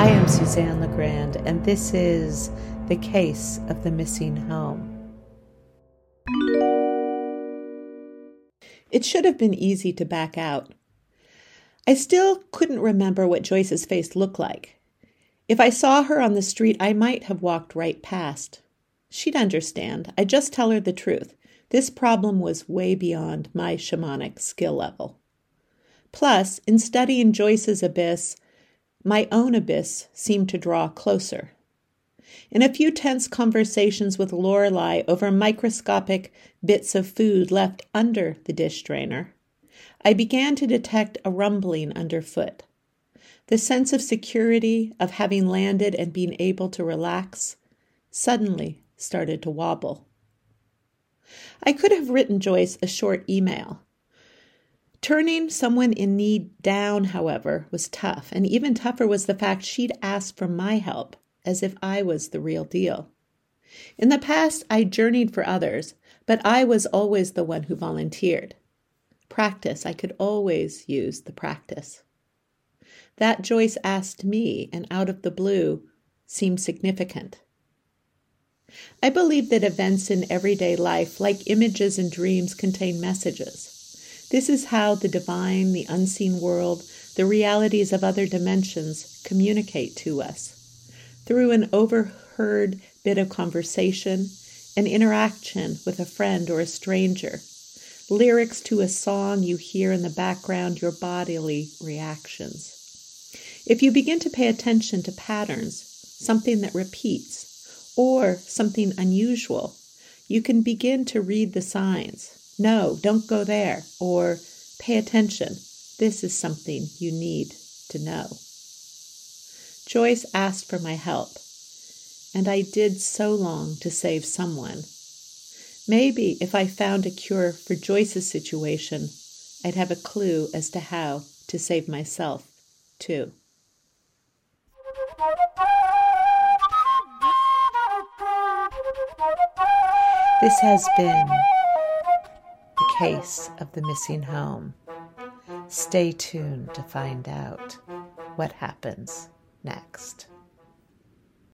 I am Suzanne LeGrand, and this is The Case of the Missing Home. It should have been easy to back out. I still couldn't remember what Joyce's face looked like. If I saw her on the street, I might have walked right past. She'd understand. I'd just tell her the truth. This problem was way beyond my shamanic skill level. Plus, in studying Joyce's abyss, my own abyss seemed to draw closer. In a few tense conversations with Lorelei over microscopic bits of food left under the dish drainer, I began to detect a rumbling underfoot. The sense of security, of having landed and being able to relax, suddenly started to wobble. I could have written Joyce a short email, Turning someone in need down, however, was tough, and even tougher was the fact she'd asked for my help, as if I was the real deal. In the past, I journeyed for others, but I was always the one who volunteered. Practice, I could always use the practice. That Joyce asked me, and out of the blue, seemed significant. I believe that events in everyday life, like images and dreams, contain messages. This is how the divine, the unseen world, the realities of other dimensions communicate to us. Through an overheard bit of conversation, an interaction with a friend or a stranger, lyrics to a song you hear in the background, your bodily reactions. If you begin to pay attention to patterns, something that repeats, or something unusual, you can begin to read the signs no, don't go there, or pay attention. This is something you need to know. Joyce asked for my help, and I did so long to save someone. Maybe if I found a cure for Joyce's situation, I'd have a clue as to how to save myself, too. This has been case of the missing home. Stay tuned to find out what happens next.